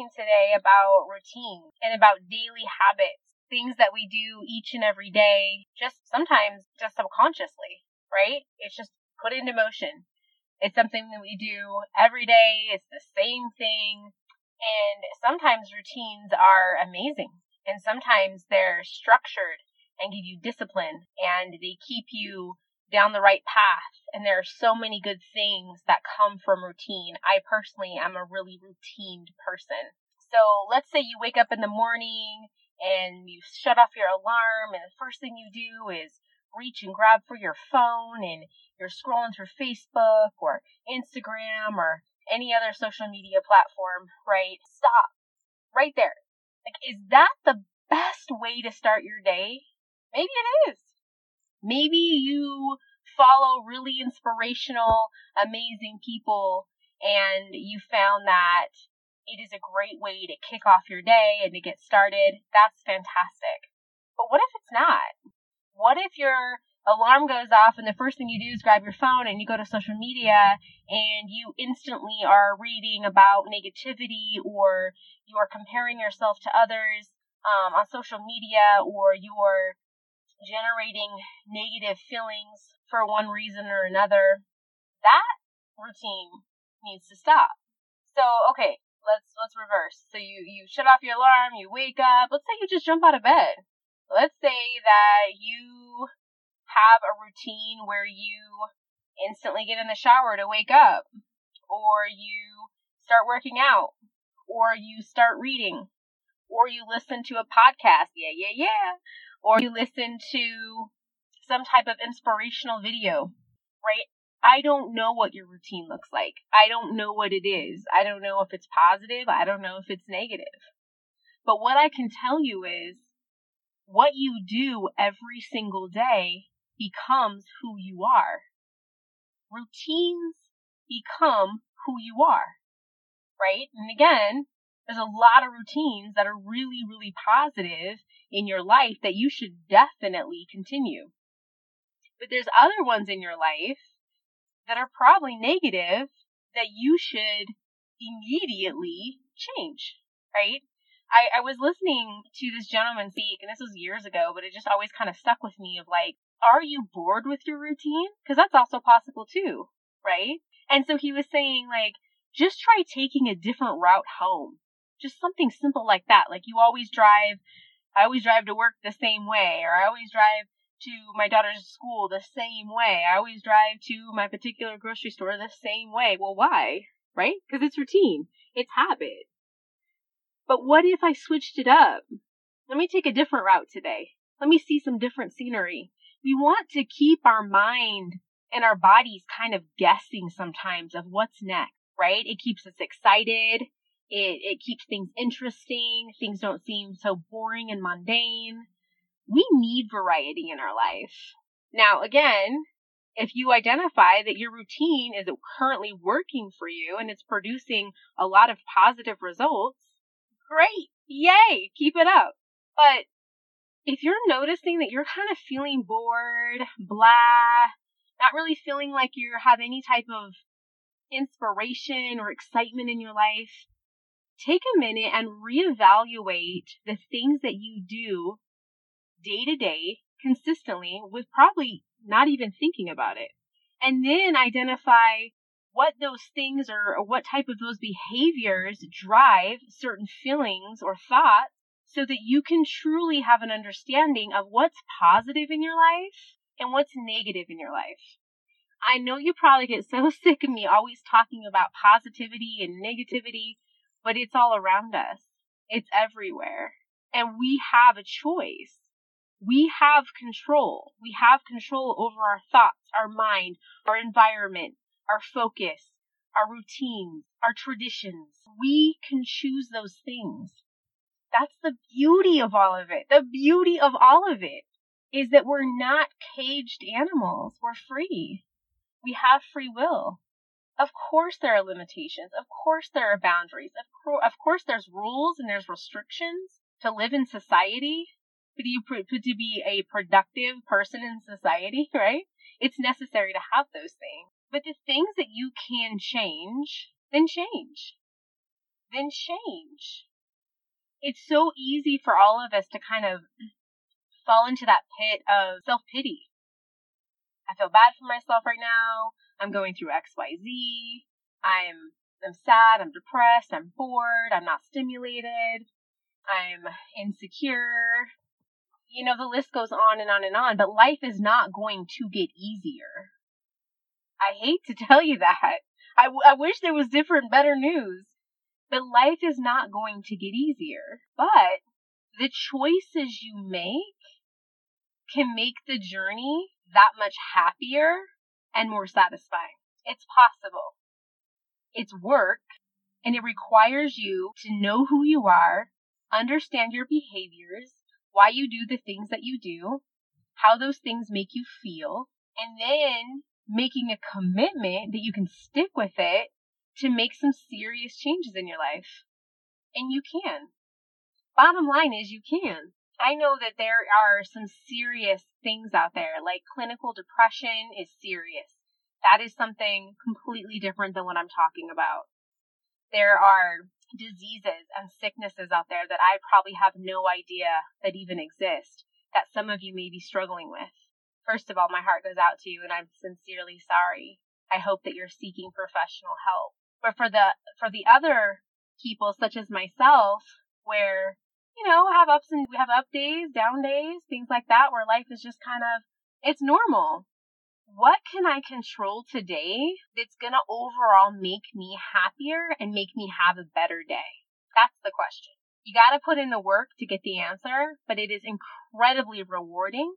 talking today about routine and about daily habits, things that we do each and every day, just sometimes just subconsciously, right? It's just put into motion. It's something that we do every day. It's the same thing. And sometimes routines are amazing and sometimes they're structured and give you discipline and they keep you down the right path. And there are so many good things that come from routine. I personally am a really routined person. So let's say you wake up in the morning and you shut off your alarm and the first thing you do is reach and grab for your phone and you're scrolling through Facebook or Instagram or any other social media platform, right? Stop right there. Like, is that the best way to start your day? Maybe it is. Maybe you follow really inspirational, amazing people and you found that it is a great way to kick off your day and to get started. That's fantastic. But what if it's not? What if your alarm goes off and the first thing you do is grab your phone and you go to social media and you instantly are reading about negativity or you are comparing yourself to others um, on social media or you're generating negative feelings for one reason or another, that routine needs to stop. So, okay, let's let's reverse. So you you shut off your alarm, you wake up. Let's say you just jump out of bed let's say that you have a routine where you instantly get in the shower to wake up, or you start working out, or you start reading, or you listen to a podcast, yeah, yeah, yeah, or you listen to some type of inspirational video, right? I don't know what your routine looks like. I don't know what it is. I don't know if it's positive. I don't know if it's negative. But what I can tell you is what you do every single day becomes who you are. Routines become who you are, right? And again, there's a lot of routines that are really, really positive in your life that you should definitely continue. But there's other ones in your life that are probably negative that you should immediately change, right? I, I was listening to this gentleman speak, and this was years ago, but it just always kind of stuck with me of like, are you bored with your routine? Because that's also possible too, right? And so he was saying, like, just try taking a different route home. Just something simple like that. Like, you always drive, I always drive to work the same way, or I always drive to my daughter's school the same way. I always drive to my particular grocery store the same way. Well, why? Right? Because it's routine. It's habit. But what if I switched it up? Let me take a different route today. Let me see some different scenery. We want to keep our mind and our bodies kind of guessing sometimes of what's next, right? It keeps us excited. It, it keeps things interesting. Things don't seem so boring and mundane. We need variety in our life. Now, again, if you identify that your routine is currently working for you and it's producing a lot of positive results, great. Yay. Keep it up. But if you're noticing that you're kind of feeling bored, blah, not really feeling like you have any type of inspiration or excitement in your life, take a minute and reevaluate the things that you do day to day consistently with probably not even thinking about it. And then identify what those things are or what type of those behaviors drive certain feelings or thoughts so that you can truly have an understanding of what's positive in your life and what's negative in your life. I know you probably get so sick of me always talking about positivity and negativity, but it's all around us. It's everywhere. And we have a choice. We have control. We have control over our thoughts, our mind, our environment, our focus, our routines, our traditions. We can choose those things. That's the beauty of all of it. The beauty of all of it is that we're not caged animals. We're free. We have free will. Of course there are limitations. Of course there are boundaries. Of, of course there's rules and there's restrictions to live in society. But you to be a productive person in society, right? It's necessary to have those things. But the things that you can change, then change. then change. It's so easy for all of us to kind of fall into that pit of self pity. I feel bad for myself right now. I'm going through XYZ. I'm I'm sad, I'm depressed, I'm bored, I'm not stimulated, I'm insecure. You know, the list goes on and on and on, but life is not going to get easier. I hate to tell you that. I, w- I wish there was different, better news. But life is not going to get easier. But the choices you make can make the journey that much happier and more satisfying. It's possible. It's work and it requires you to know who you are, understand your behaviors, why you do the things that you do, how those things make you feel, and then making a commitment that you can stick with it to make some serious changes in your life. And you can. Bottom line is you can. I know that there are some serious things out there, like clinical depression is serious. That is something completely different than what I'm talking about. There are diseases and sicknesses out there that I probably have no idea that even exist that some of you may be struggling with. First of all, my heart goes out to you and I'm sincerely sorry. I hope that you're seeking professional help. But for the for the other people such as myself where you know, have ups and we have up days, down days, things like that where life is just kind of it's normal what can I control today that's going to overall make me happier and make me have a better day? That's the question. You got to put in the work to get the answer, but it is incredibly rewarding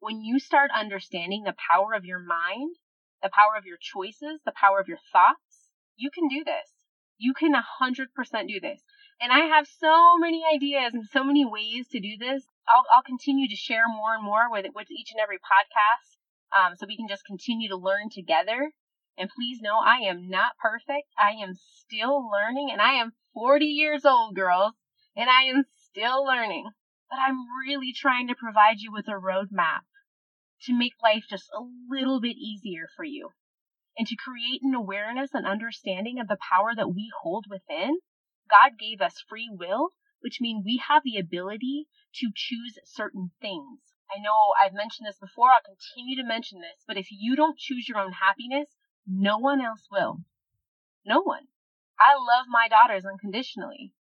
when you start understanding the power of your mind, the power of your choices, the power of your thoughts. You can do this. You can 100% do this. And I have so many ideas and so many ways to do this. I'll, I'll continue to share more and more with, with each and every podcast um, so we can just continue to learn together. And please know I am not perfect. I am still learning and I am 40 years old, girls, and I am still learning. But I'm really trying to provide you with a roadmap to make life just a little bit easier for you and to create an awareness and understanding of the power that we hold within. God gave us free will, which means we have the ability to choose certain things. I know I've mentioned this before, I'll continue to mention this, but if you don't choose your own happiness, no one else will. No one. I love my daughters unconditionally.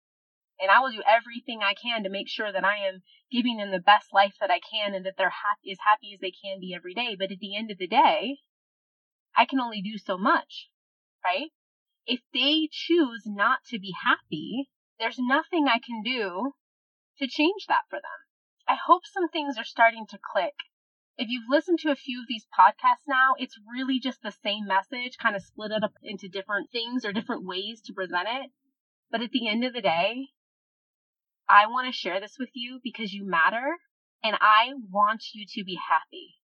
And I will do everything I can to make sure that I am giving them the best life that I can and that they're as happy as they can be every day. But at the end of the day, I can only do so much, right? If they choose not to be happy, there's nothing I can do to change that for them. I hope some things are starting to click. If you've listened to a few of these podcasts now, it's really just the same message, kind of split it up into different things or different ways to present it. But at the end of the day, I want to share this with you because you matter and I want you to be happy.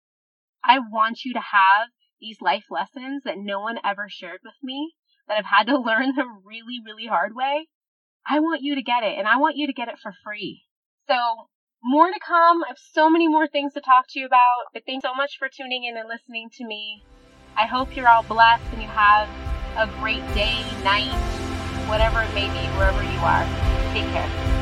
I want you to have these life lessons that no one ever shared with me, that I've had to learn the really, really hard way. I want you to get it and I want you to get it for free. So more to come. I have so many more things to talk to you about. But thanks so much for tuning in and listening to me. I hope you're all blessed and you have a great day, night, whatever it may be, wherever you are. Take care.